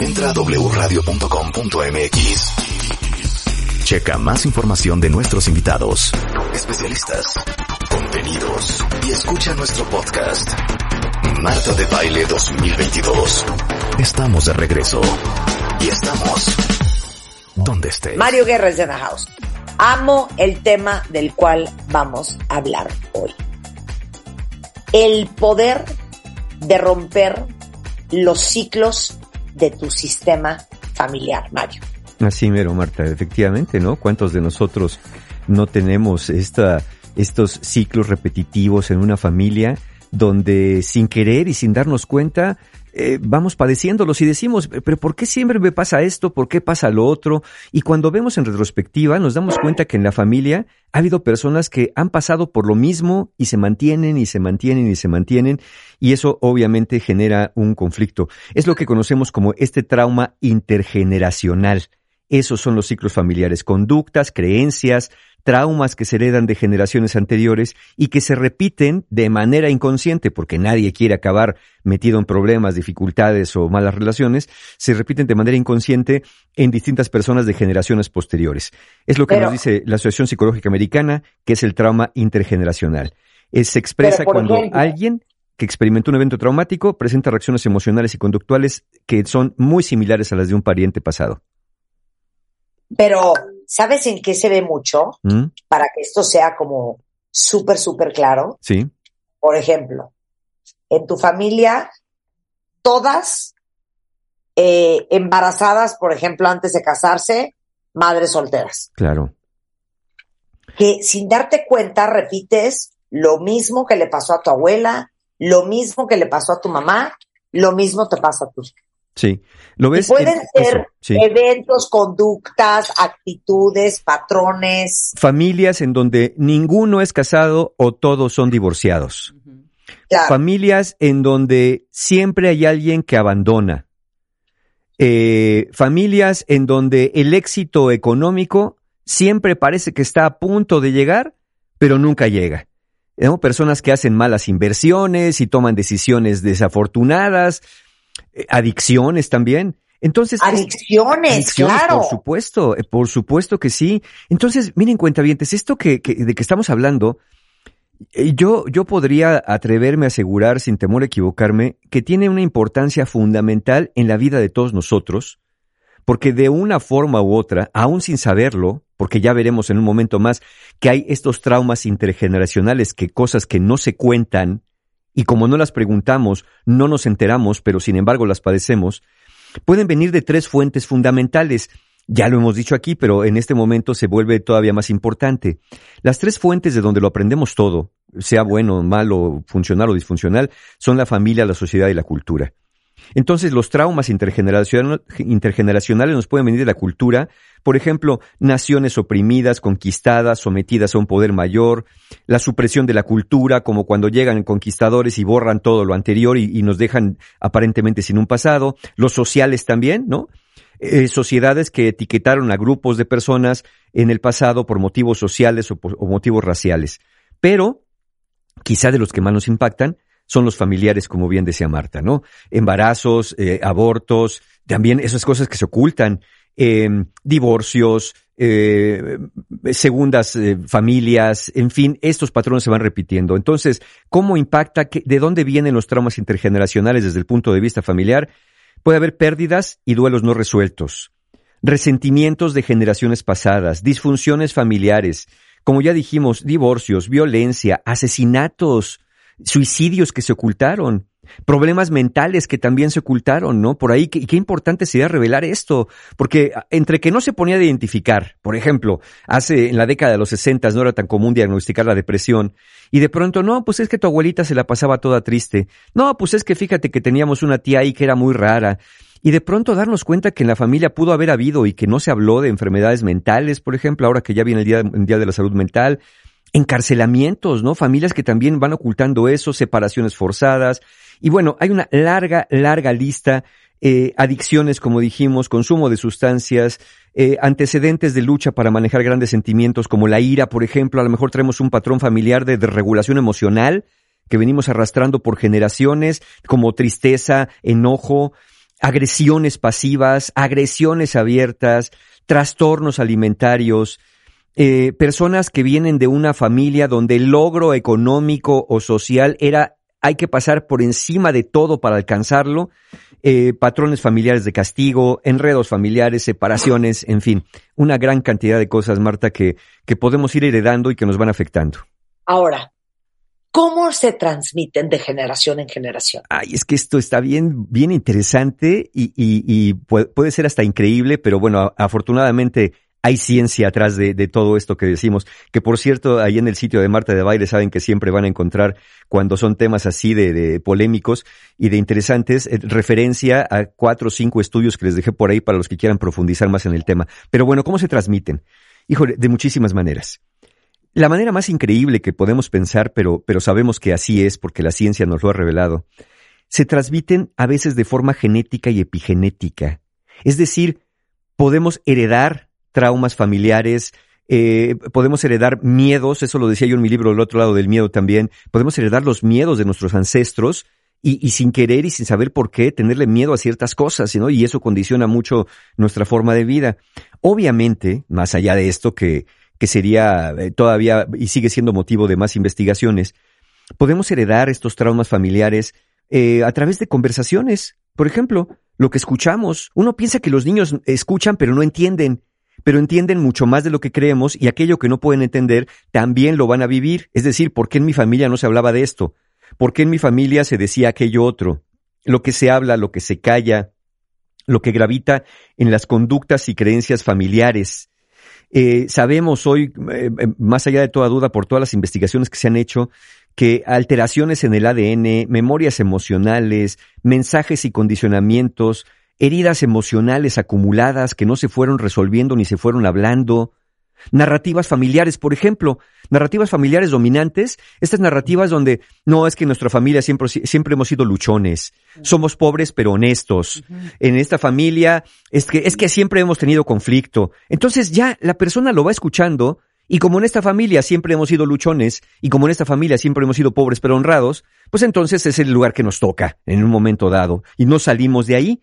Entra a wradio.com.mx. Checa más información de nuestros invitados, especialistas, contenidos y escucha nuestro podcast. Marta de Baile 2022. Estamos de regreso. Y estamos donde estés. Mario Guerra es de The House. Amo el tema del cual vamos a hablar hoy. El poder de romper los ciclos de tu sistema familiar, Mario. Así mero, Marta, efectivamente, ¿no? ¿Cuántos de nosotros no tenemos esta, estos ciclos repetitivos en una familia donde sin querer y sin darnos cuenta eh, vamos padeciéndolos y decimos, pero ¿por qué siempre me pasa esto? ¿Por qué pasa lo otro? Y cuando vemos en retrospectiva nos damos cuenta que en la familia ha habido personas que han pasado por lo mismo y se mantienen y se mantienen y se mantienen y eso obviamente genera un conflicto. Es lo que conocemos como este trauma intergeneracional. Esos son los ciclos familiares, conductas, creencias, traumas que se heredan de generaciones anteriores y que se repiten de manera inconsciente, porque nadie quiere acabar metido en problemas, dificultades o malas relaciones, se repiten de manera inconsciente en distintas personas de generaciones posteriores. Es lo que nos dice la Asociación Psicológica Americana, que es el trauma intergeneracional. se expresa cuando alguien que experimentó un evento traumático presenta reacciones emocionales y conductuales que son muy similares a las de un pariente pasado. Pero, ¿sabes en qué se ve mucho? ¿Mm? Para que esto sea como súper, súper claro. Sí. Por ejemplo, en tu familia, todas eh, embarazadas, por ejemplo, antes de casarse, madres solteras. Claro. Que sin darte cuenta repites lo mismo que le pasó a tu abuela, lo mismo que le pasó a tu mamá, lo mismo te pasa a ti. Sí, lo ves. Y pueden en- ser eso, sí. eventos, conductas, actitudes, patrones. Familias en donde ninguno es casado o todos son divorciados. Claro. Familias en donde siempre hay alguien que abandona. Eh, familias en donde el éxito económico siempre parece que está a punto de llegar, pero nunca llega. ¿no? Personas que hacen malas inversiones y toman decisiones desafortunadas, adicciones también. Entonces, es- Adicciones, Adicciones, claro. Por supuesto, eh, por supuesto que sí. Entonces, miren, cuentavientes, esto que, que- de que estamos hablando, eh, yo, yo podría atreverme a asegurar, sin temor a equivocarme, que tiene una importancia fundamental en la vida de todos nosotros, porque de una forma u otra, aún sin saberlo, porque ya veremos en un momento más que hay estos traumas intergeneracionales, que cosas que no se cuentan, y como no las preguntamos, no nos enteramos, pero sin embargo las padecemos, pueden venir de tres fuentes fundamentales. Ya lo hemos dicho aquí, pero en este momento se vuelve todavía más importante. Las tres fuentes de donde lo aprendemos todo, sea bueno, malo, funcional o disfuncional, son la familia, la sociedad y la cultura. Entonces, los traumas intergeneracion- intergeneracionales nos pueden venir de la cultura, por ejemplo, naciones oprimidas, conquistadas, sometidas a un poder mayor, la supresión de la cultura, como cuando llegan conquistadores y borran todo lo anterior y, nos dejan aparentemente sin un pasado, los sociales también, ¿no? Eh, sociedades que etiquetaron a grupos de personas en el pasado por motivos sociales o motivos raciales. Pero, quizá de los que más nos impactan, son los familiares, como bien decía Marta, ¿no? Embarazos, eh, abortos, también esas cosas que se ocultan, eh, divorcios, eh, segundas eh, familias, en fin, estos patrones se van repitiendo. Entonces, ¿cómo impacta? ¿Qué- ¿De dónde vienen los traumas intergeneracionales desde el punto de vista familiar? Puede haber pérdidas y duelos no resueltos, resentimientos de generaciones pasadas, disfunciones familiares, como ya dijimos, divorcios, violencia, asesinatos, suicidios que se ocultaron, problemas mentales que también se ocultaron, ¿no? Por ahí, qué, qué importante sería revelar esto, porque entre que no se ponía a identificar, por ejemplo, hace en la década de los 60 no era tan común diagnosticar la depresión, y de pronto, no, pues es que tu abuelita se la pasaba toda triste, no, pues es que fíjate que teníamos una tía ahí que era muy rara, y de pronto darnos cuenta que en la familia pudo haber habido y que no se habló de enfermedades mentales, por ejemplo, ahora que ya viene el Día, día de la Salud Mental, encarcelamientos, ¿no? Familias que también van ocultando eso, separaciones forzadas. Y bueno, hay una larga, larga lista, eh, adicciones, como dijimos, consumo de sustancias, eh, antecedentes de lucha para manejar grandes sentimientos como la ira, por ejemplo, a lo mejor traemos un patrón familiar de desregulación emocional que venimos arrastrando por generaciones, como tristeza, enojo, agresiones pasivas, agresiones abiertas, trastornos alimentarios, eh, personas que vienen de una familia donde el logro económico o social era hay que pasar por encima de todo para alcanzarlo, eh, patrones familiares de castigo, enredos familiares, separaciones, en fin, una gran cantidad de cosas, Marta, que, que podemos ir heredando y que nos van afectando. Ahora, ¿Cómo se transmiten de generación en generación? Ay, es que esto está bien, bien interesante y, y, y puede, ser hasta increíble, pero bueno, afortunadamente hay ciencia atrás de, de, todo esto que decimos. Que por cierto, ahí en el sitio de Marta de Baile saben que siempre van a encontrar cuando son temas así de, de polémicos y de interesantes, eh, referencia a cuatro o cinco estudios que les dejé por ahí para los que quieran profundizar más en el tema. Pero bueno, ¿cómo se transmiten? Híjole, de muchísimas maneras. La manera más increíble que podemos pensar, pero, pero sabemos que así es porque la ciencia nos lo ha revelado, se transmiten a veces de forma genética y epigenética. Es decir, podemos heredar traumas familiares, eh, podemos heredar miedos, eso lo decía yo en mi libro El otro lado del miedo también, podemos heredar los miedos de nuestros ancestros y, sin querer y sin saber por qué tenerle miedo a ciertas cosas. Y eso condiciona mucho nuestra forma de vida. Obviamente, más allá de esto que que sería eh, todavía y sigue siendo motivo de más investigaciones, podemos heredar estos traumas familiares eh, a través de conversaciones. Por ejemplo, lo que escuchamos. Uno piensa que los niños escuchan pero no entienden, pero entienden mucho más de lo que creemos y aquello que no pueden entender también lo van a vivir. Es decir, ¿por qué en mi familia no se hablaba de esto? ¿Por qué en mi familia se decía aquello otro? Lo que se habla, lo que se calla, lo que gravita en las conductas y creencias familiares. Eh, sabemos hoy, eh, eh, más allá de toda duda, por todas las investigaciones que se han hecho, que alteraciones en el ADN, memorias emocionales, mensajes y condicionamientos, heridas emocionales acumuladas que no se fueron resolviendo ni se fueron hablando, Narrativas familiares, por ejemplo, narrativas familiares dominantes, estas narrativas donde no es que en nuestra familia siempre, siempre hemos sido luchones, somos pobres pero honestos. En esta familia es que, es que siempre hemos tenido conflicto. Entonces ya la persona lo va escuchando y como en esta familia siempre hemos sido luchones y como en esta familia siempre hemos sido pobres pero honrados, pues entonces es el lugar que nos toca en un momento dado y no salimos de ahí.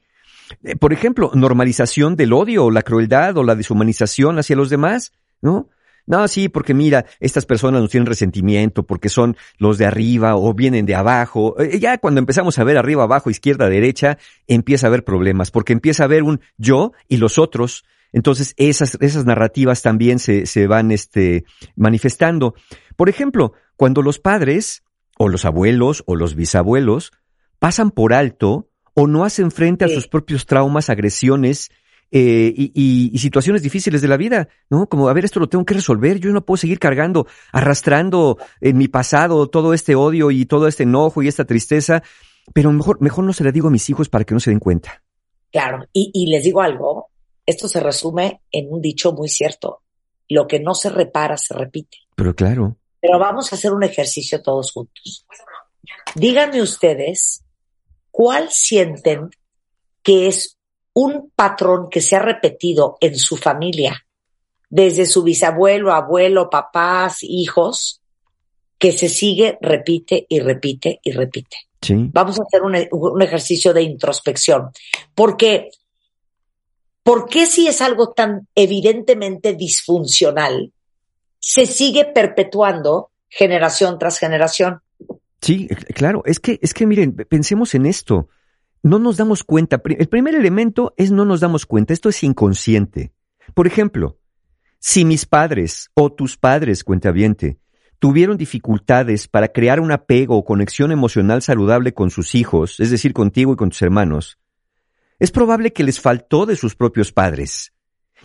Eh, por ejemplo, normalización del odio la crueldad o la deshumanización hacia los demás. ¿no? No, sí, porque mira, estas personas nos tienen resentimiento porque son los de arriba o vienen de abajo. Eh, ya cuando empezamos a ver arriba, abajo, izquierda, derecha, empieza a haber problemas, porque empieza a haber un yo y los otros. Entonces, esas, esas narrativas también se, se van este, manifestando. Por ejemplo, cuando los padres, o los abuelos, o los bisabuelos, pasan por alto o no hacen frente a sus propios traumas, agresiones eh, y, situaciones difíciles de la vida, ¿no? Como, a ver, esto lo tengo que resolver, yo no puedo seguir cargando, arrastrando en mi pasado todo este odio y todo este enojo y esta tristeza, pero mejor, mejor no se le digo a mis hijos para que no se den cuenta. Claro, y, y les digo algo, esto se resume en un dicho muy cierto, lo que no se repara se repite. Pero claro. Pero vamos a hacer un ejercicio todos juntos. Díganme ustedes, ¿cuál sienten que es un patrón que se ha repetido en su familia, desde su bisabuelo, abuelo, papás, hijos, que se sigue, repite y repite y repite. Vamos a hacer un, ejercicio de introspección. Porque, ¿por qué si es algo tan evidentemente disfuncional, se sigue perpetuando generación tras generación? Sí, claro. Es que, es que miren, pensemos en esto no nos damos cuenta. El primer elemento es no nos damos cuenta. Esto es inconsciente. Por ejemplo, si mis padres o tus padres, cuentaviente, tuvieron dificultades para crear un apego o conexión emocional saludable con sus hijos, es decir, contigo y con tus hermanos, es probable que les faltó de sus propios padres.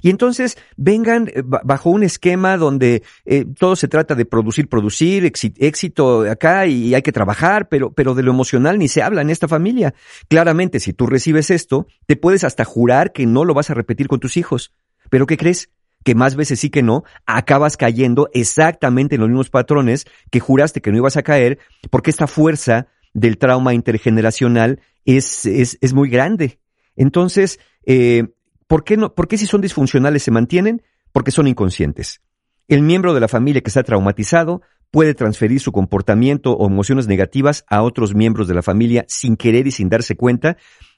Y entonces vengan eh, bajo un esquema donde eh, todo se trata de producir, producir, éxito acá y hay que trabajar, pero, pero de lo emocional ni se habla en esta familia. Claramente, si tú recibes esto, te puedes hasta jurar que no lo vas a repetir con tus hijos. Pero ¿qué crees? Que más veces sí que no, acabas cayendo exactamente en los mismos patrones que juraste que no ibas a caer, porque esta fuerza del trauma intergeneracional es, es, es muy grande. Entonces, eh, ¿Por qué, no, ¿Por qué si son disfuncionales se mantienen? Porque son inconscientes. El miembro de la familia que está traumatizado puede transferir su comportamiento o emociones negativas a otros miembros de la familia sin querer y sin darse cuenta,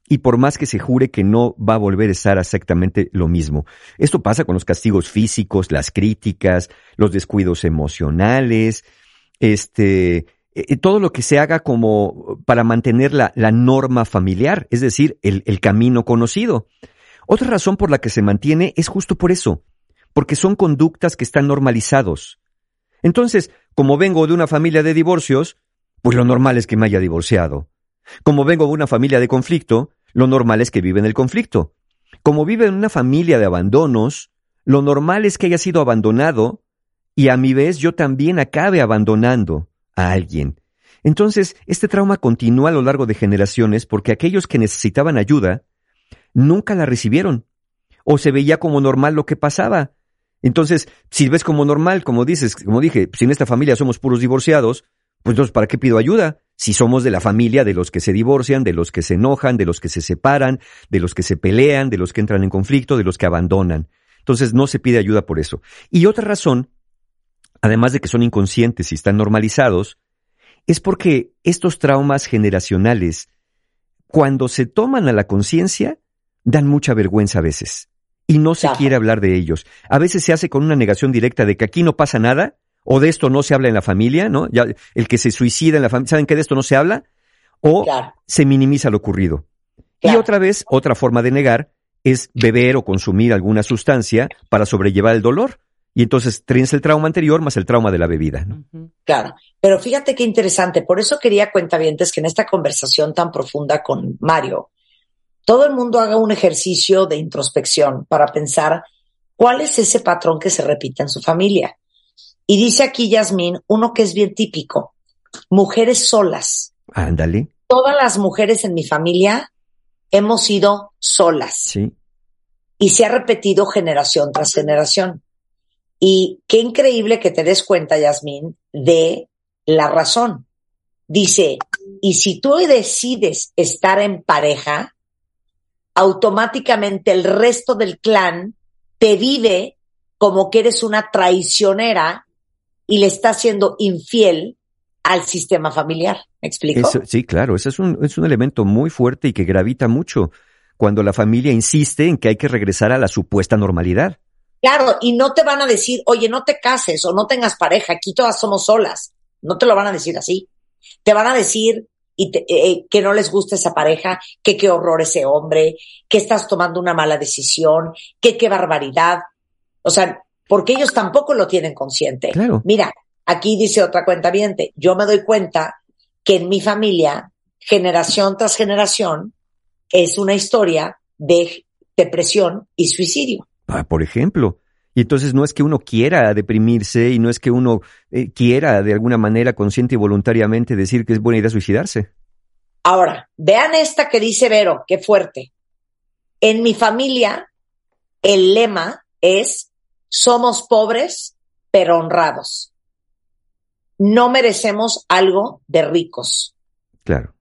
y por más que se jure que no va a volver a estar exactamente lo mismo. Esto pasa con los castigos físicos, las críticas, los descuidos emocionales, este, eh, eh, todo lo que se haga como para mantener la, la norma familiar, es decir, el, el camino conocido. Otra razón por la que se mantiene es justo por eso, porque son conductas que están normalizados. Entonces, como vengo de una familia de divorcios, pues lo normal es que me haya divorciado. Como vengo de una familia de conflicto, lo normal es que vive en el conflicto. Como vive en una familia de abandonos, lo normal es que haya sido abandonado y a mi vez yo también acabe abandonando a alguien. Entonces, este trauma continúa a lo largo de generaciones porque aquellos que necesitaban ayuda nunca la recibieron. O se veía como normal lo que pasaba. Entonces, si ves como normal, como dices, como dije, si en esta familia somos puros divorciados, pues entonces, ¿para qué pido ayuda? Si somos de la familia de los que se divorcian, de los que se enojan, de los que se separan, de los que se pelean, de los que entran en conflicto, de los que abandonan. Entonces, no se pide ayuda por eso. Y otra razón, además de que son inconscientes y están normalizados, es porque estos traumas generacionales, cuando se toman a la conciencia, dan mucha vergüenza a veces. Y no se quiere hablar de ellos. A veces se hace con una negación directa de que aquí no pasa nada, o de esto no se habla en la familia, ¿no? Ya, el que se suicida en la familia, ¿saben que de esto no se habla? O se minimiza lo ocurrido. Y otra vez, otra forma de negar es beber o consumir alguna sustancia para sobrellevar el dolor. Y entonces tienes el trauma anterior más el trauma de la bebida. ¿no? Claro, pero fíjate qué interesante. Por eso quería cuentavientes que en esta conversación tan profunda con Mario, todo el mundo haga un ejercicio de introspección para pensar cuál es ese patrón que se repite en su familia. Y dice aquí Yasmín, uno que es bien típico, mujeres solas. Ándale. Todas las mujeres en mi familia hemos sido solas. Sí. Y se ha repetido generación tras generación. Y qué increíble que te des cuenta, Yasmín, de la razón. Dice, y si tú decides estar en pareja, automáticamente el resto del clan te vive como que eres una traicionera y le estás siendo infiel al sistema familiar. ¿Me explico? sí, claro, ese es un, es un elemento muy fuerte y que gravita mucho cuando la familia insiste en que hay que regresar a la supuesta normalidad. Claro, y no te van a decir, oye, no te cases o no tengas pareja, aquí todas somos solas. No te lo van a decir así. Te van a decir, y eh, eh, que no les gusta esa pareja, que qué horror ese hombre, que estás tomando una mala decisión, que qué barbaridad. O sea, porque ellos tampoco lo tienen consciente. Claro. Mira, aquí dice otra cuenta viente, yo me doy cuenta que en mi familia, generación tras generación, es una historia de depresión y suicidio. Ah, por ejemplo. Y entonces no es que uno quiera deprimirse y no es que uno eh, quiera de alguna manera consciente y voluntariamente decir que es buena idea suicidarse. Ahora, vean esta que dice Vero, qué fuerte. En mi familia, el lema es, somos pobres, pero honrados. No merecemos algo de ricos. Claro.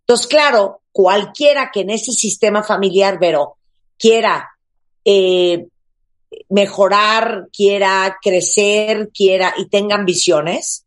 Entonces, claro, cualquiera que en ese sistema familiar, Vero, quiera eh, mejorar, quiera crecer, quiera y tenga ambiciones,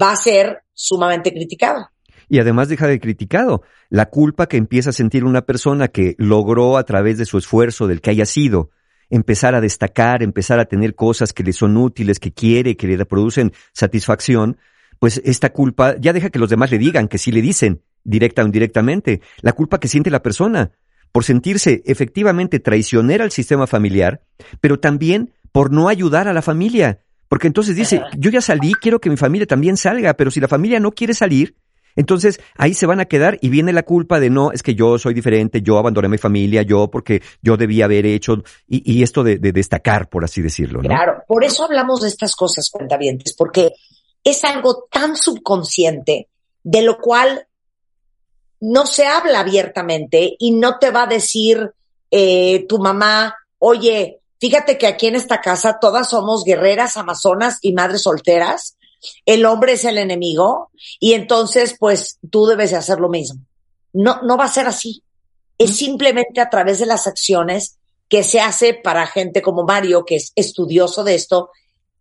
va a ser sumamente criticado. Y además deja de criticado. La culpa que empieza a sentir una persona que logró a través de su esfuerzo, del que haya sido, empezar a destacar, empezar a tener cosas que le son útiles, que quiere, que le producen satisfacción, pues esta culpa ya deja que los demás le digan, que sí le dicen, directa o indirectamente, la culpa que siente la persona por sentirse efectivamente traicionera al sistema familiar, pero también por no ayudar a la familia. Porque entonces dice, yo ya salí, quiero que mi familia también salga, pero si la familia no quiere salir, Entonces, ahí se van a quedar y viene la culpa de no, es que yo soy diferente, yo abandoné mi familia, yo porque yo debía haber hecho, y, esto de, destacar, por así decirlo. ¿no? Claro, por eso hablamos de estas cosas, cuentavientes, porque es algo tan subconsciente de lo cual no se habla abiertamente y no te va a decir eh, tu mamá, oye, fíjate que aquí en esta casa todas somos guerreras, amazonas y madres solteras. El hombre es el enemigo y entonces pues tú debes de hacer lo mismo. No, no va a ser así. Es simplemente a través de las acciones que se hace para gente como Mario, que es estudioso de esto,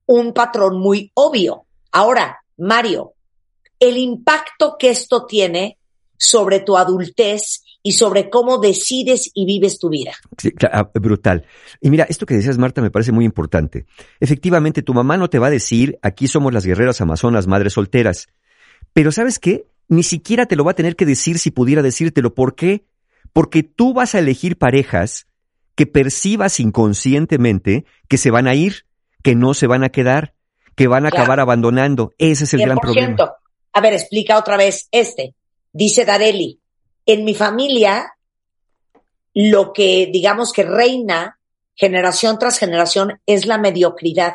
un patrón muy obvio. Ahora, Mario, el impacto que esto tiene sobre tu adultez y sobre cómo decides y vives tu vida. Sí, ah, brutal. Y mira, esto que decías, Marta, me parece muy importante. Efectivamente, tu mamá no te va a decir, aquí somos las guerreras amazonas, madres solteras. Pero ¿sabes qué? Ni siquiera te lo va a tener que decir si pudiera decírtelo. ¿Por qué? Porque tú vas a elegir parejas que percibas inconscientemente que se van a ir, que no se van a quedar, que van a acabar abandonando. Ese es el gran problema. A ver, explica otra vez este. Dice Dareli, en mi familia, lo que digamos que reina generación tras generación es la mediocridad.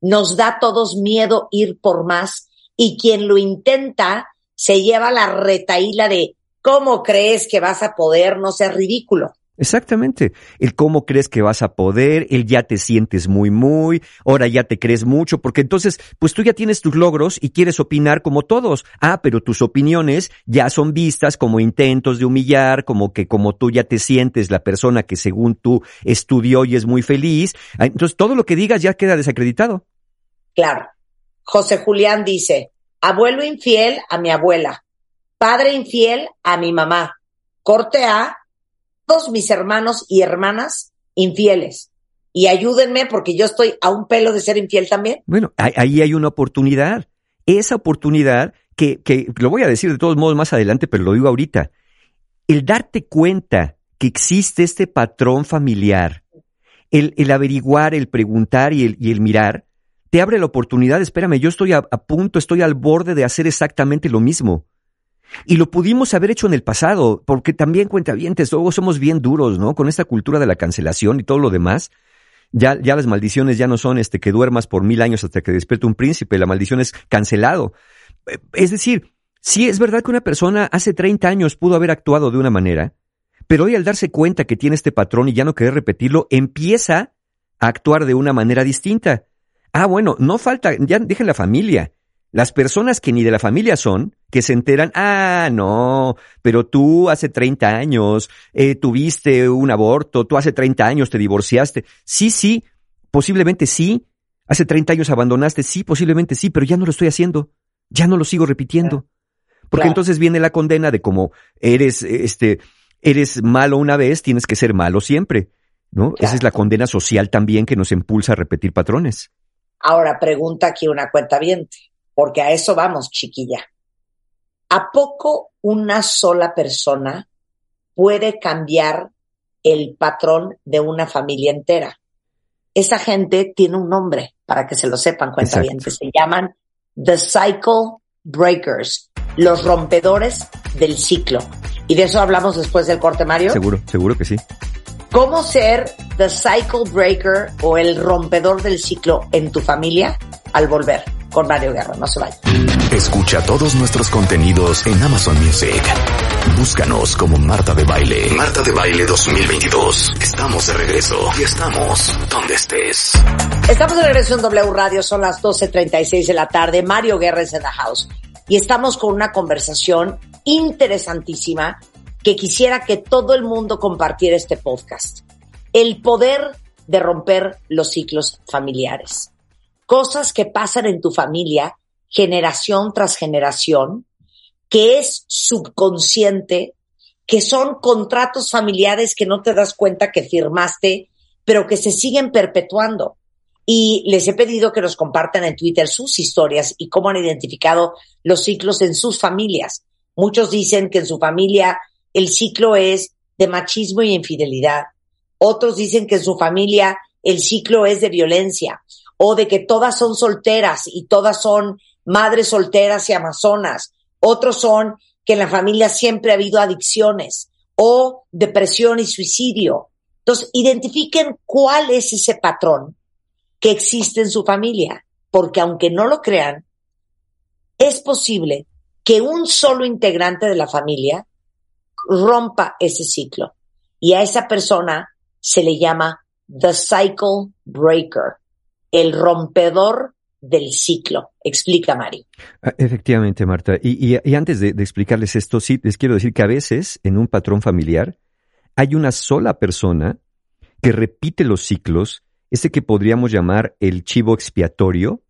Nos da a todos miedo ir por más y quien lo intenta se lleva la retaíla de ¿cómo crees que vas a poder? No ser ridículo. Exactamente. El cómo crees que vas a poder, el ya te sientes muy, muy, ahora ya te crees mucho, porque entonces, pues tú ya tienes tus logros y quieres opinar como todos. Ah, pero tus opiniones ya son vistas como intentos de humillar, como que como tú ya te sientes la persona que según tú estudió y es muy feliz. Ah, entonces todo lo que digas ya queda desacreditado. Claro. José Julián dice, abuelo infiel a mi abuela, padre infiel a mi mamá, corte A todos mis hermanos y hermanas infieles. Y ayúdenme porque yo estoy a un pelo de ser infiel también. Bueno, ahí hay una oportunidad. Esa oportunidad que, que lo voy a decir de todos modos más adelante, pero lo digo ahorita. El darte cuenta que existe este patrón familiar, el, el averiguar, el preguntar y el, y el mirar, te abre la oportunidad, espérame, yo estoy a, punto, estoy al borde de hacer exactamente lo mismo. Y lo pudimos haber hecho en el pasado, porque también cuenta cuentavientes, luego somos bien duros, ¿no? Con esta cultura de la cancelación y todo lo demás. Ya, ya las maldiciones ya no son este que duermas por mil años hasta que despierte un príncipe, la maldición es cancelado. Eh, es decir, sí es verdad que una persona hace 30 años pudo haber actuado de una manera, pero hoy al darse cuenta que tiene este patrón y ya no querer repetirlo, empieza a actuar de una manera distinta. Ah, bueno, no falta, ya dejen la familia. Las personas que ni de la familia son, que se enteran, ah, no, pero tú hace 30 años eh, tuviste un aborto, tú hace 30 años te divorciaste. Sí, sí, posiblemente sí. Hace 30 años abandonaste, sí, posiblemente sí, pero ya no lo estoy haciendo. Ya no lo sigo repitiendo. Porque entonces viene la condena de como eres, este, eres malo una vez, tienes que ser malo siempre. ¿No? Esa es la condena social también que nos impulsa a repetir patrones. Ahora pregunta aquí una cuenta viente porque a eso vamos, chiquilla. ¿A poco una sola persona puede cambiar el patrón de una familia entera? Esa gente tiene un nombre, para que se lo sepan, cuenta bien, se llaman The Cycle Breakers, los rompedores del ciclo. Y de eso hablamos después del corte, Mario. Seguro, seguro que sí. ¿Cómo ser The Cycle Breaker o el rompedor del ciclo en tu familia al volver? Con Mario Guerra. No se vaya. Escucha todos nuestros contenidos en Amazon Music. Búscanos como Marta de Baile. Marta de Baile 2022. Estamos de regreso y estamos donde estés. Estamos de regreso en W Radio, son las 12.36 de la tarde. Mario Guerra es en la house. Y estamos con una conversación interesantísima que quisiera que todo el mundo compartiera este podcast. El poder de romper los ciclos familiares cosas que pasan en tu familia generación tras generación, que es subconsciente, que son contratos familiares que no te das cuenta que firmaste, pero que se siguen perpetuando. Y les he pedido que nos compartan en Twitter sus historias y cómo han identificado los ciclos en sus familias. Muchos dicen que en su familia el ciclo es de machismo y infidelidad. Otros dicen que en su familia el ciclo es de violencia o de que todas son solteras y todas son madres solteras y amazonas, Otros son que en la familia siempre ha habido adicciones o depresión y suicidio. Entonces, identifiquen cuál es ese patrón que existe en su familia, porque aunque no lo crean, es posible que un solo integrante de la familia rompa ese ciclo. Y a esa persona se le llama the cycle breaker, el rompedor del ciclo. Explica, Mari. Ah, efectivamente, Marta. Y, antes de, explicarles esto, sí, les quiero decir que a veces en un patrón familiar hay una sola persona que repite los ciclos, ese que podríamos llamar el chivo expiatorio,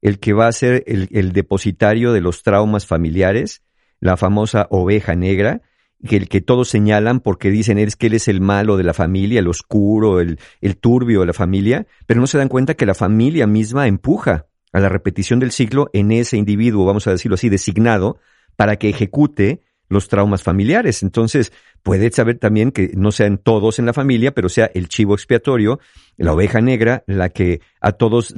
el que va a ser el, el depositario de los traumas familiares, la famosa oveja negra, que el que todos señalan porque dicen es que él es el malo de la familia, el oscuro, el, el turbio de la familia, pero no se dan cuenta que la familia misma empuja a la repetición del ciclo en ese individuo, vamos a decirlo así, designado, para que ejecute los traumas familiares. Entonces, puede saber también que no sean todos en la familia, pero sea el chivo expiatorio, la oveja negra, la que a todos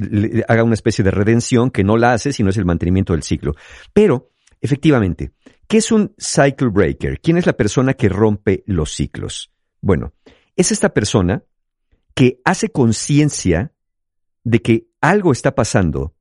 haga una especie de redención que no la hace, sino es el mantenimiento del ciclo. Pero, efectivamente, ¿Qué es un cycle breaker? ¿Quién es la persona que rompe los ciclos? Bueno, es esta persona que hace conciencia de que algo está pasando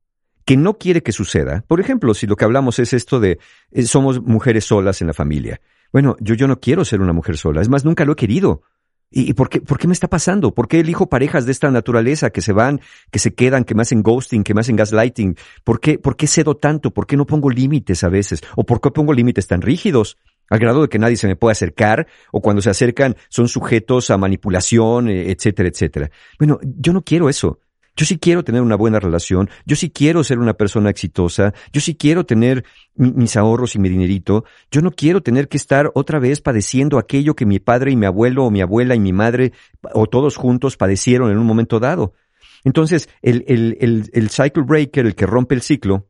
que no quiere que suceda. Por ejemplo, si lo que hablamos es esto de eh, somos mujeres solas en la familia. Bueno, yo, yo no quiero ser una mujer sola. Es más, nunca lo he querido. ¿Y, por, qué, por qué me está pasando? ¿Por qué elijo parejas de esta naturaleza que se van, que se quedan, que me hacen ghosting, que me hacen gaslighting? ¿Por qué, por qué cedo tanto? ¿Por qué no pongo límites a veces? ¿O por qué pongo límites tan rígidos? Al grado de que nadie se me puede acercar, o cuando se acercan son sujetos a manipulación, eh, etcétera, etcétera. Bueno, yo no quiero eso. Yo sí quiero tener una buena relación, yo sí quiero ser una persona exitosa, yo sí quiero tener mis ahorros y mi dinerito, yo no quiero tener que estar otra vez padeciendo aquello que mi padre y mi abuelo o mi abuela y mi madre o todos juntos padecieron en un momento dado. Entonces, el, el, el, el cycle breaker, el que rompe el ciclo,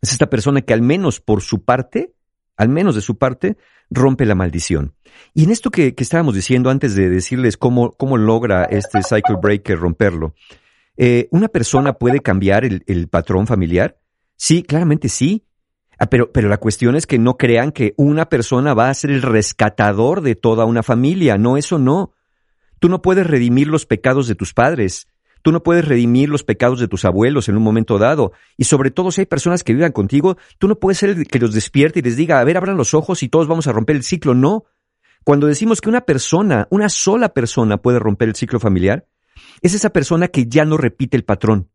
es esta persona que al menos por su parte, al menos de su parte, rompe la maldición. Y en esto que, que estábamos diciendo antes de decirles cómo, cómo logra este cycle breaker romperlo, eh, ¿Una persona puede cambiar el, patrón familiar? Sí, claramente sí. Ah, pero, pero la cuestión es que no crean que una persona va a ser el rescatador de toda una familia. No, eso no. Tú no puedes redimir los pecados de tus padres. Tú no puedes redimir los pecados de tus abuelos en un momento dado. Y sobre todo si hay personas que vivan contigo, tú no puedes ser el que los despierte y les diga, a ver, abran los ojos y todos vamos a romper el ciclo. No. Cuando decimos que una persona, una sola persona puede romper el ciclo familiar, es esa persona que ya no repite el patrón.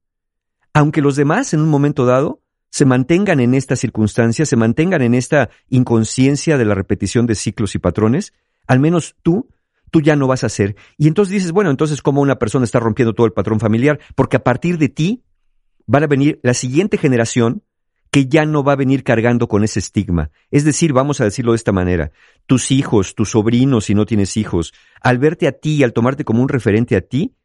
Aunque los demás en un momento dado se mantengan en esta circunstancia, se mantengan en esta inconsciencia de la repetición de ciclos y patrones, al menos tú, tú ya no vas a ser. Y entonces dices, bueno, entonces cómo una persona está rompiendo todo el patrón familiar, porque a partir de ti van a venir la siguiente generación que ya no va a venir cargando con ese estigma. Es decir, vamos a decirlo de esta manera, tus hijos, tus sobrinos, si no tienes hijos, al verte a ti, al tomarte como un referente a ti,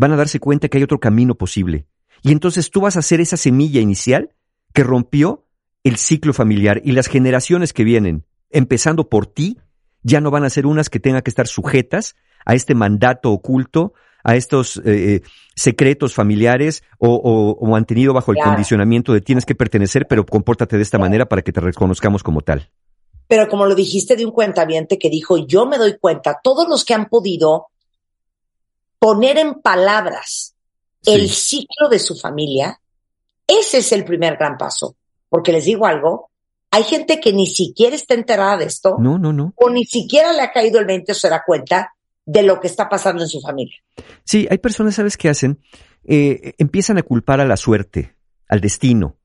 van a darse cuenta que hay otro camino posible. Y entonces tú vas a ser esa semilla inicial que rompió el ciclo familiar y las generaciones que vienen, empezando por ti, ya no van a ser unas que tengan que estar sujetas a este mandato oculto, a estos eh, eh, secretos familiares o, mantenido bajo el condicionamiento de tienes que pertenecer, pero compórtate de esta manera para que te reconozcamos como tal. Pero como lo dijiste de un cuentaviente que dijo, yo me doy cuenta, todos los que han podido poner en palabras el ciclo de su familia, ese es el primer gran paso. Porque les digo algo, hay gente que ni siquiera está enterada de esto. No, no, no. O ni siquiera le ha caído el mente o se da cuenta de lo que está pasando en su familia. Sí, hay personas, ¿sabes qué hacen? Eh, empiezan a culpar a la suerte, al destino.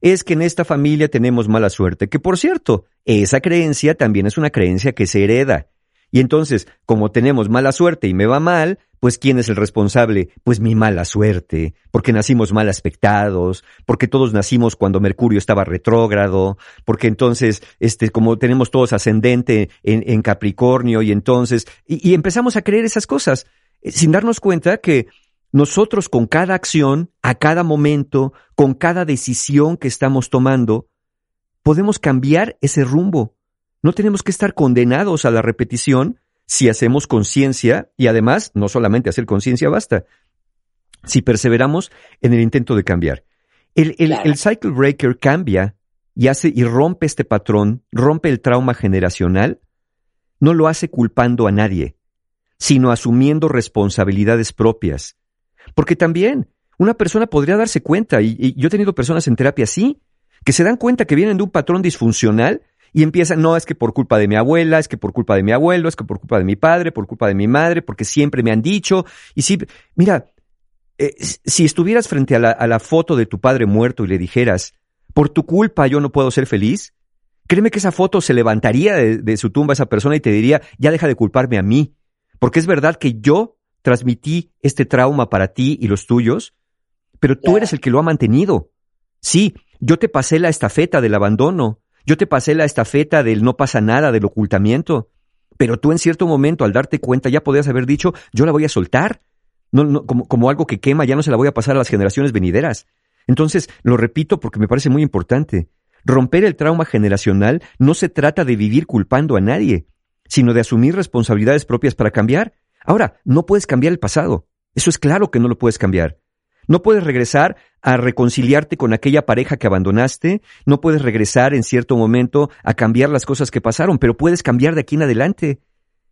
Es que en esta familia tenemos mala suerte, que por cierto, esa creencia también es una creencia que se hereda. Y entonces, como tenemos mala suerte y me va mal, pues ¿quién es el responsable? Pues mi mala suerte, porque nacimos mal aspectados, porque todos nacimos cuando Mercurio estaba retrógrado, porque entonces, este, como tenemos todos ascendente en, Capricornio y entonces, y, empezamos a creer esas cosas, eh, sin darnos cuenta que nosotros con cada acción, a cada momento, con cada decisión que estamos tomando, podemos cambiar ese rumbo. No tenemos que estar condenados a la repetición si hacemos conciencia y además no solamente hacer conciencia basta, si perseveramos en el intento de cambiar. El, el, cycle breaker cambia y hace y rompe este patrón, rompe el trauma generacional, no lo hace culpando a nadie, sino asumiendo responsabilidades propias. Porque también una persona podría darse cuenta, y, y yo he tenido personas en terapia así, que se dan cuenta que vienen de un patrón disfuncional y empiezan, no, es que por culpa de mi abuela, es que por culpa de mi abuelo, es que por culpa de mi padre, por culpa de mi madre, porque siempre me han dicho. Y si, mira, eh, si estuvieras frente a la, a la foto de tu padre muerto y le dijeras, por tu culpa yo no puedo ser feliz, créeme que esa foto se levantaría de, de su tumba esa persona y te diría, ya deja de culparme a mí, porque es verdad que yo transmití este trauma para ti y los tuyos, pero tú eres el que lo ha mantenido. Sí, yo te pasé la estafeta del abandono, yo te pasé la estafeta del no pasa nada, del ocultamiento, pero tú en cierto momento al darte cuenta ya podías haber dicho, yo la voy a soltar, no, no, como, como algo que quema, ya no se la voy a pasar a las generaciones venideras. Entonces, lo repito porque me parece muy importante. Romper el trauma generacional no se trata de vivir culpando a nadie, sino de asumir responsabilidades propias para cambiar. Ahora, no puedes cambiar el pasado. Eso es claro que no lo puedes cambiar. No puedes regresar a reconciliarte con aquella pareja que abandonaste, no puedes regresar en cierto momento a cambiar las cosas que pasaron, pero puedes cambiar de aquí en adelante.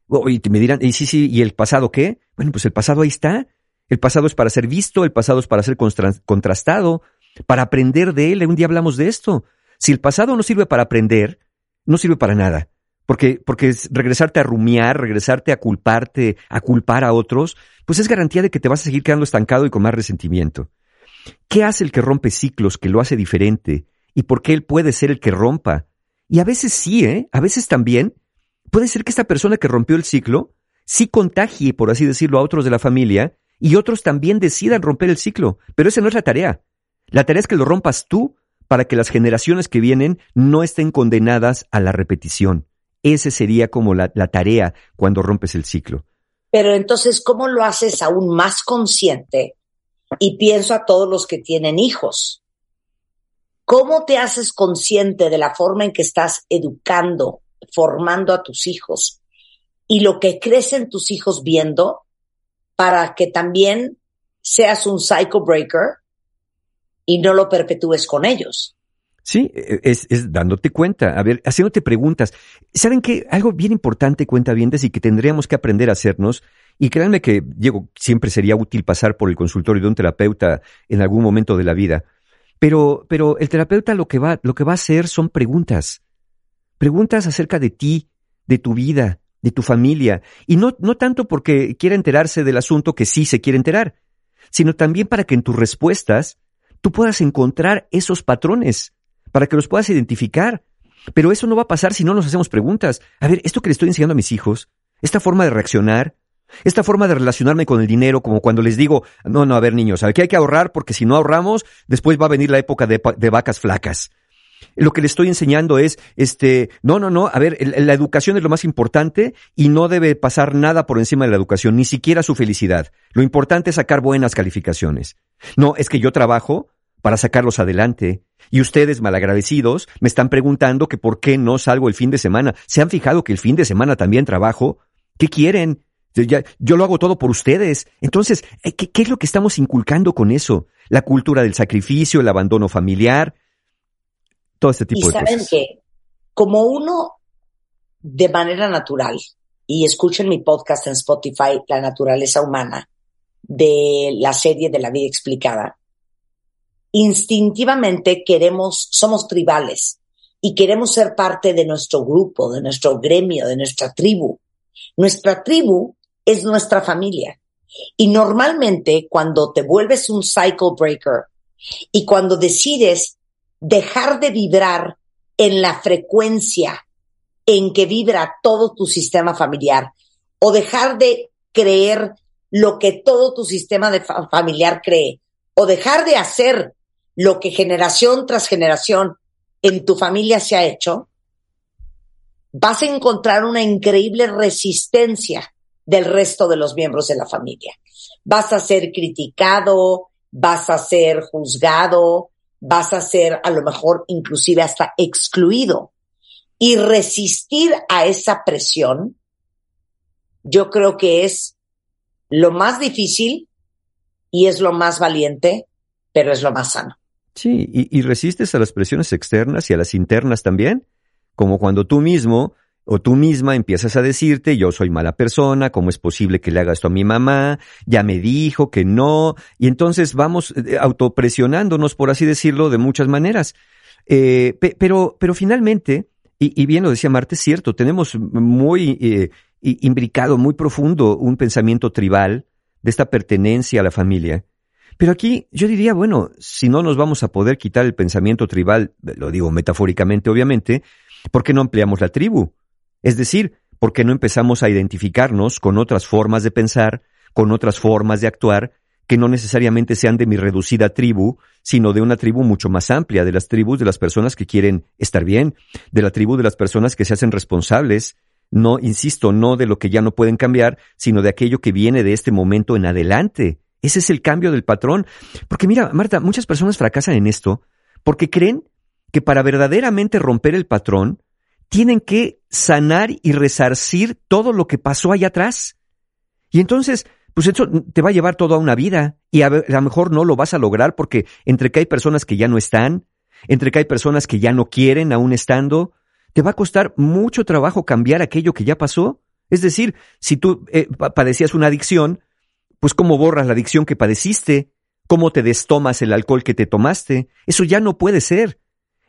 Oh, y me dirán, y sí, sí, ¿y el pasado qué? Bueno, pues el pasado ahí está. El pasado es para ser visto, el pasado es para ser contrastado, para aprender de él. Un día hablamos de esto. Si el pasado no sirve para aprender, no sirve para nada. Porque, porque es regresarte a rumiar, regresarte a culparte, a culpar a otros, pues es garantía de que te vas a seguir quedando estancado y con más resentimiento. ¿Qué hace el que rompe ciclos, que lo hace diferente? ¿Y por qué él puede ser el que rompa? Y a veces sí, ¿eh? A veces también puede ser que esta persona que rompió el ciclo sí contagie, por así decirlo, a otros de la familia y otros también decidan romper el ciclo. Pero esa no es la tarea. La tarea es que lo rompas tú para que las generaciones que vienen no estén condenadas a la repetición. Ese sería como la, la tarea cuando rompes el ciclo. Pero entonces, ¿cómo lo haces aún más consciente? Y pienso a todos los que tienen hijos. ¿Cómo te haces consciente de la forma en que estás educando, formando a tus hijos y lo que crecen tus hijos viendo para que también seas un cycle breaker y no lo perpetúes con ellos? Sí, e, es, dándote cuenta, a ver, haciéndote preguntas. ¿Saben qué? Algo bien importante, cuenta bien, y que tendríamos que aprender a hacernos, y créanme que, Diego, siempre sería útil pasar por el consultorio de un terapeuta en algún momento de la vida. Pero, pero el terapeuta lo que va, lo que va a hacer son preguntas. Preguntas acerca de ti, de tu vida, de tu familia. Y no, no tanto porque quiera enterarse del asunto que sí se quiere enterar, sino también para que en tus respuestas tú puedas encontrar esos patrones para que los puedas identificar. Pero eso no va a pasar si no nos hacemos preguntas. A ver, esto que le estoy enseñando a mis hijos, esta forma de reaccionar, esta forma de relacionarme con el dinero, como cuando les digo, no, no, a ver niños, aquí hay que ahorrar porque si no ahorramos, después va a venir la época de, de vacas flacas. Lo que le estoy enseñando es, este, no, no, no, a ver, la educación es lo más importante y no debe pasar nada por encima de la educación, ni siquiera su felicidad. Lo importante es sacar buenas calificaciones. No, es que yo trabajo para sacarlos adelante. Y ustedes, malagradecidos, me están preguntando que por qué no salgo el fin de semana. ¿Se han fijado que el fin de semana también trabajo? ¿Qué quieren? yo lo hago todo por ustedes. Entonces, eh, ¿qué, ¿qué, es lo que estamos inculcando con eso? La cultura del sacrificio, el abandono familiar, todo este tipo y de saben que, como uno de manera natural, y escuchen mi podcast en Spotify, La naturaleza humana, de la serie de la vida explicada, instintivamente queremos, somos tribales y queremos ser parte de nuestro grupo, de nuestro gremio, de nuestra tribu. Nuestra tribu es nuestra familia. Y normalmente cuando te vuelves un cycle breaker y cuando decides dejar de vibrar en la frecuencia en que vibra todo tu sistema familiar o dejar de creer lo que todo tu sistema de familiar cree o dejar de hacer lo que generación tras generación en tu familia se ha hecho, vas a encontrar una increíble resistencia del resto de los miembros de la familia. Vas a ser criticado, vas a ser juzgado, vas a ser a lo mejor inclusive hasta excluido. Y resistir a esa presión, yo creo que es lo más difícil y es lo más valiente, pero es lo más sano. Sí, y, y resistes a las presiones externas y a las internas también, como cuando tú mismo o tú misma empiezas a decirte, yo soy mala persona, ¿cómo es posible que le haga esto a mi mamá? Ya me dijo que no. Y entonces vamos eh, autopresionándonos, por así decirlo, de muchas maneras. Eh, pero, pero finalmente, y, bien lo decía Marte, es cierto, tenemos muy eh, imbricado, muy profundo un pensamiento tribal de esta pertenencia a la familia. Pero aquí yo diría, bueno, si no nos vamos a poder quitar el pensamiento tribal, lo digo metafóricamente, obviamente, ¿por qué no ampliamos la tribu? Es decir, ¿por qué no empezamos a identificarnos con otras formas de pensar, con otras formas de actuar, que no necesariamente sean de mi reducida tribu, sino de una tribu mucho más amplia, de las tribus de las personas que quieren estar bien, de la tribu de las personas que se hacen responsables, no, insisto, no de lo que ya no pueden cambiar, sino de aquello que viene de este momento en adelante. Ese es el cambio del patrón. Porque mira, Marta, muchas personas fracasan en esto porque creen que para verdaderamente romper el patrón, tienen que sanar y resarcir todo lo que pasó allá atrás. Y entonces, pues eso te va a llevar toda una vida y a, lo mejor no lo vas a lograr porque entre que hay personas que ya no están, entre que hay personas que ya no quieren aún estando, te va a costar mucho trabajo cambiar aquello que ya pasó. Es decir, si tú eh, padecías una adicción, pues cómo borras la adicción que padeciste, cómo te destomas el alcohol que te tomaste, eso ya no puede ser.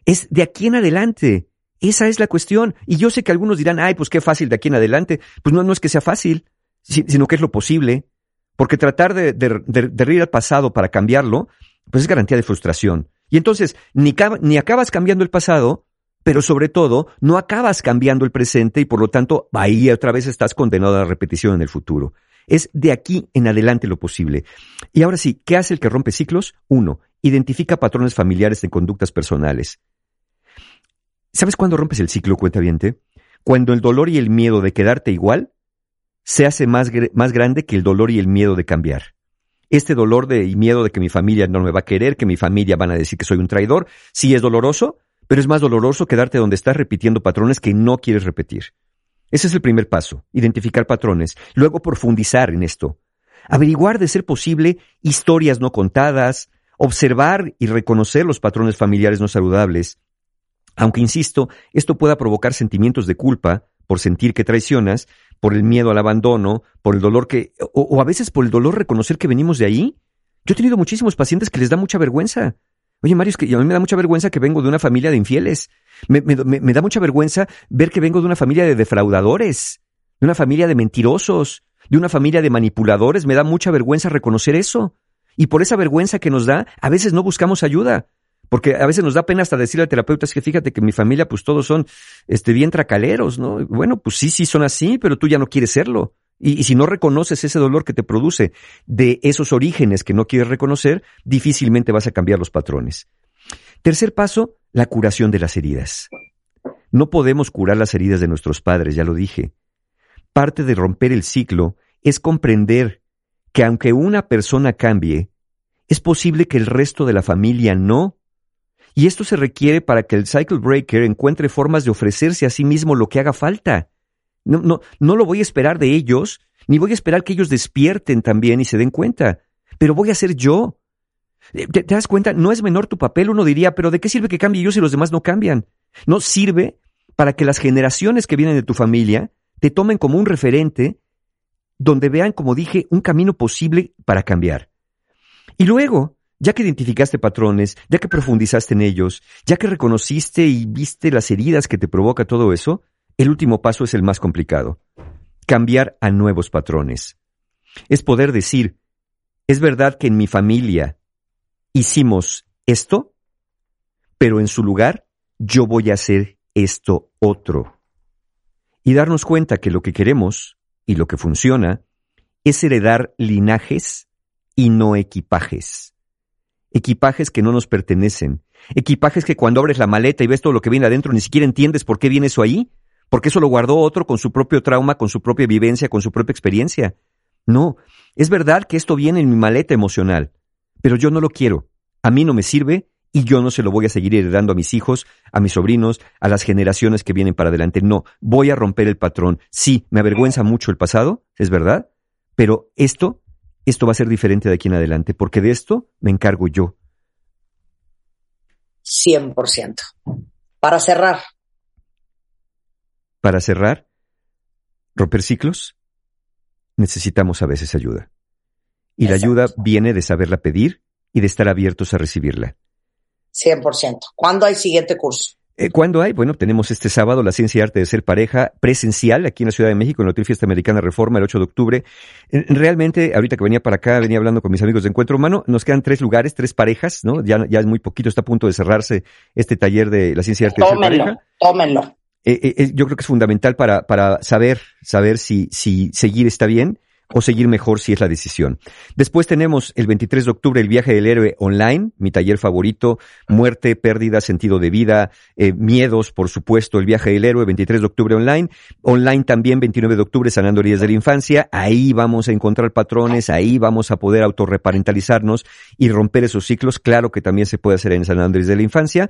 Es de aquí en adelante. Esa es la cuestión. Y yo sé que algunos dirán, ay, pues qué fácil de aquí en adelante. Pues no, no es que sea fácil, sino que es lo posible. Porque tratar de, de, ir al pasado para cambiarlo, pues es garantía de frustración. Y entonces, ni, ni acabas cambiando el pasado, pero sobre todo, no acabas cambiando el presente y por lo tanto, ahí otra vez estás condenado a la repetición en el futuro. Es de aquí en adelante lo posible. Y ahora sí, ¿qué hace el que rompe ciclos? Uno, identifica patrones familiares en conductas personales. ¿Sabes cuándo rompes el ciclo, cuenta viente? Cuando el dolor y el miedo de quedarte igual se hace más, más grande que el dolor y el miedo de cambiar. Este dolor y miedo de que mi familia no me va a querer, que mi familia van a decir que soy un traidor, sí es doloroso, pero es más doloroso quedarte donde estás repitiendo patrones que no quieres repetir. Ese es el primer paso, identificar patrones, luego profundizar en esto, averiguar de ser posible historias no contadas, observar y reconocer los patrones familiares no saludables, aunque insisto, esto pueda provocar sentimientos de culpa por sentir que traicionas, por el miedo al abandono, por el dolor que, o, a veces por el dolor reconocer que venimos de ahí. Yo he tenido muchísimos pacientes que les da mucha vergüenza. Oye, Mario, es que a mí me da mucha vergüenza que vengo de una familia de infieles. Me, me, da mucha vergüenza ver que vengo de una familia de defraudadores, de una familia de mentirosos, de una familia de manipuladores. Me da mucha vergüenza reconocer eso. Y por esa vergüenza que nos da, a veces no buscamos ayuda. Porque a veces nos da pena hasta decirle al terapeuta, es que fíjate que mi familia pues todos son este, bien tracaleros, ¿no? Bueno, pues sí, sí son así, pero tú ya no quieres serlo. Y, si no reconoces ese dolor que te produce de esos orígenes que no quieres reconocer, difícilmente vas a cambiar los patrones. Tercer paso, la curación de las heridas. No podemos curar las heridas de nuestros padres, ya lo dije. Parte de romper el ciclo es comprender que aunque una persona cambie, es posible que el resto de la familia no, y esto se requiere para que el Cycle Breaker encuentre formas de ofrecerse a sí mismo lo que haga falta. No, no, no lo voy a esperar de ellos, ni voy a esperar que ellos despierten también y se den cuenta. Pero voy a ser yo. Eh, ¿Te, das cuenta? No es menor tu papel. Uno diría, pero ¿de qué sirve que cambie yo si los demás no cambian? No sirve para que las generaciones que vienen de tu familia te tomen como un referente donde vean, como dije, un camino posible para cambiar. Y luego, ya que identificaste patrones, ya que profundizaste en ellos, ya que reconociste y viste las heridas que te provoca todo eso, el último paso es el más complicado. Cambiar a nuevos patrones. Es poder decir, es verdad que en mi familia hicimos esto, pero en su lugar yo voy a hacer esto otro. Y darnos cuenta que lo que queremos y lo que funciona es heredar linajes y no equipajes equipajes que no nos pertenecen, equipajes que cuando abres la maleta y ves todo lo que viene adentro ni siquiera entiendes por qué viene eso ahí, porque eso lo guardó otro con su propio trauma, con su propia vivencia, con su propia experiencia. No, es verdad que esto viene en mi maleta emocional, pero yo no lo quiero, a mí no me sirve y yo no se lo voy a seguir heredando a mis hijos, a mis sobrinos, a las generaciones que vienen para adelante. No, voy a romper el patrón. Sí, me avergüenza mucho el pasado, es verdad, pero esto esto va a ser diferente de aquí en adelante, porque de esto me encargo yo. 100%. Para cerrar. Para cerrar, romper ciclos, necesitamos a veces ayuda. Y la ayuda viene de saberla pedir y de estar abiertos a recibirla. 100%. ¿Cuándo hay siguiente curso? Eh, ¿Cuándo hay? Bueno, tenemos este sábado la ciencia y arte de ser pareja presencial aquí en la Ciudad de México, en la Hotel Fiesta Americana Reforma, el 8 de octubre. Realmente, ahorita que venía para acá, venía hablando con mis amigos de Encuentro Humano, nos quedan tres lugares, tres parejas, ¿no? Ya, ya es muy poquito, está a punto de cerrarse este taller de la ciencia y arte de ser pareja. Tómenlo. Eh, yo creo que es fundamental para, para saber, saber si, si seguir está bien o seguir mejor si es la decisión. Después tenemos el 23 de octubre el viaje del héroe online, mi taller favorito, muerte, pérdida, sentido de vida, eh, miedos, por supuesto, el viaje del héroe, 23 de octubre online. Online también 29 de octubre, sanando heridas de la infancia. Ahí vamos a encontrar patrones, ahí vamos a poder autorreparentalizarnos y romper esos ciclos. Claro que también se puede hacer en sanando heridas de la infancia.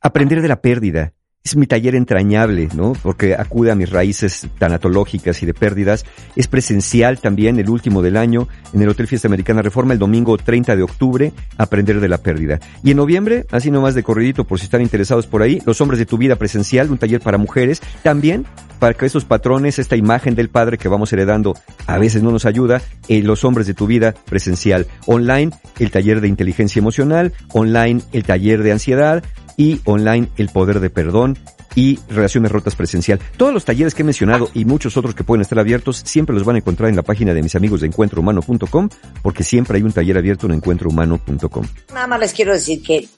Aprender de la pérdida es mi taller entrañable, ¿no? Porque acude a mis raíces tanatológicas y de pérdidas. Es presencial también, el último del año, en el Hotel Fiesta Americana Reforma, el domingo 30 de octubre, Aprender de la Pérdida. Y en noviembre, así nomás de corridito, por si están interesados por ahí, Los Hombres de tu Vida presencial, un taller para mujeres, también para que estos patrones, esta imagen del padre que vamos heredando, a veces no nos ayuda, eh, Los Hombres de tu Vida presencial. Online, el taller de inteligencia emocional, online, el taller de ansiedad, y online El Poder de Perdón y Relaciones Rotas Presencial. Todos los talleres que he mencionado y muchos otros que pueden estar abiertos siempre los van a encontrar en la página de mis amigos de encuentrohumano.com porque siempre hay un taller abierto en encuentrohumano.com. Nada más les quiero decir que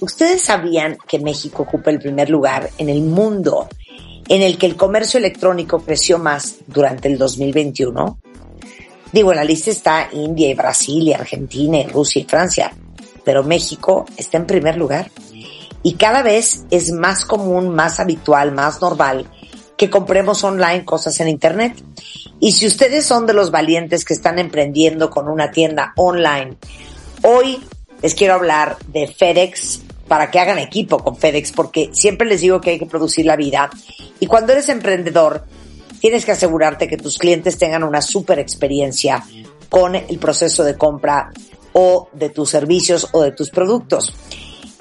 ustedes sabían que México ocupa el primer lugar en el mundo en el que el comercio electrónico creció más durante el 2021. Digo, en la lista está India y Brasil y Argentina y Rusia y Francia, pero México está en primer lugar. Y cada vez es más común, más habitual, más normal que compremos online cosas en Internet. Y si ustedes son de los valientes que están emprendiendo con una tienda online, hoy les quiero hablar de FedEx para que hagan equipo con FedEx, porque siempre les digo que hay que producir la vida. Y cuando eres emprendedor, tienes que asegurarte que tus clientes tengan una super experiencia con el proceso de compra o de tus servicios o de tus productos.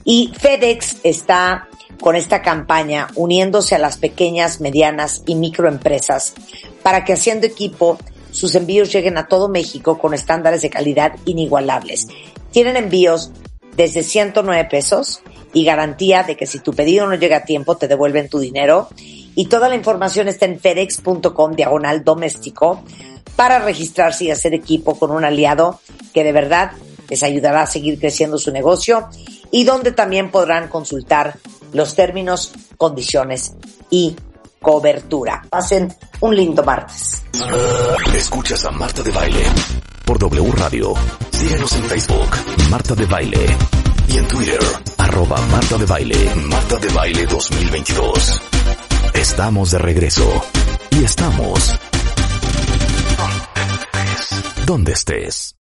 Y FedEx está con esta campaña uniéndose a las pequeñas, medianas y microempresas para que haciendo equipo sus envíos lleguen a todo México con estándares de calidad inigualables. Tienen envíos desde 109 pesos y garantía de que si tu pedido no llega a tiempo te devuelven tu dinero. Y toda la información está en fedex.com diagonal doméstico para registrarse y hacer equipo con un aliado que de verdad les ayudará a seguir creciendo su negocio y donde también podrán consultar los términos, condiciones y cobertura. Pasen un lindo martes. Escuchas a Marta de Baile por W Radio. Síguenos en Facebook, Marta de Baile. Y en Twitter, arroba Marta de Baile, Marta de Baile 2022. Estamos de regreso. Y estamos... Donde estés.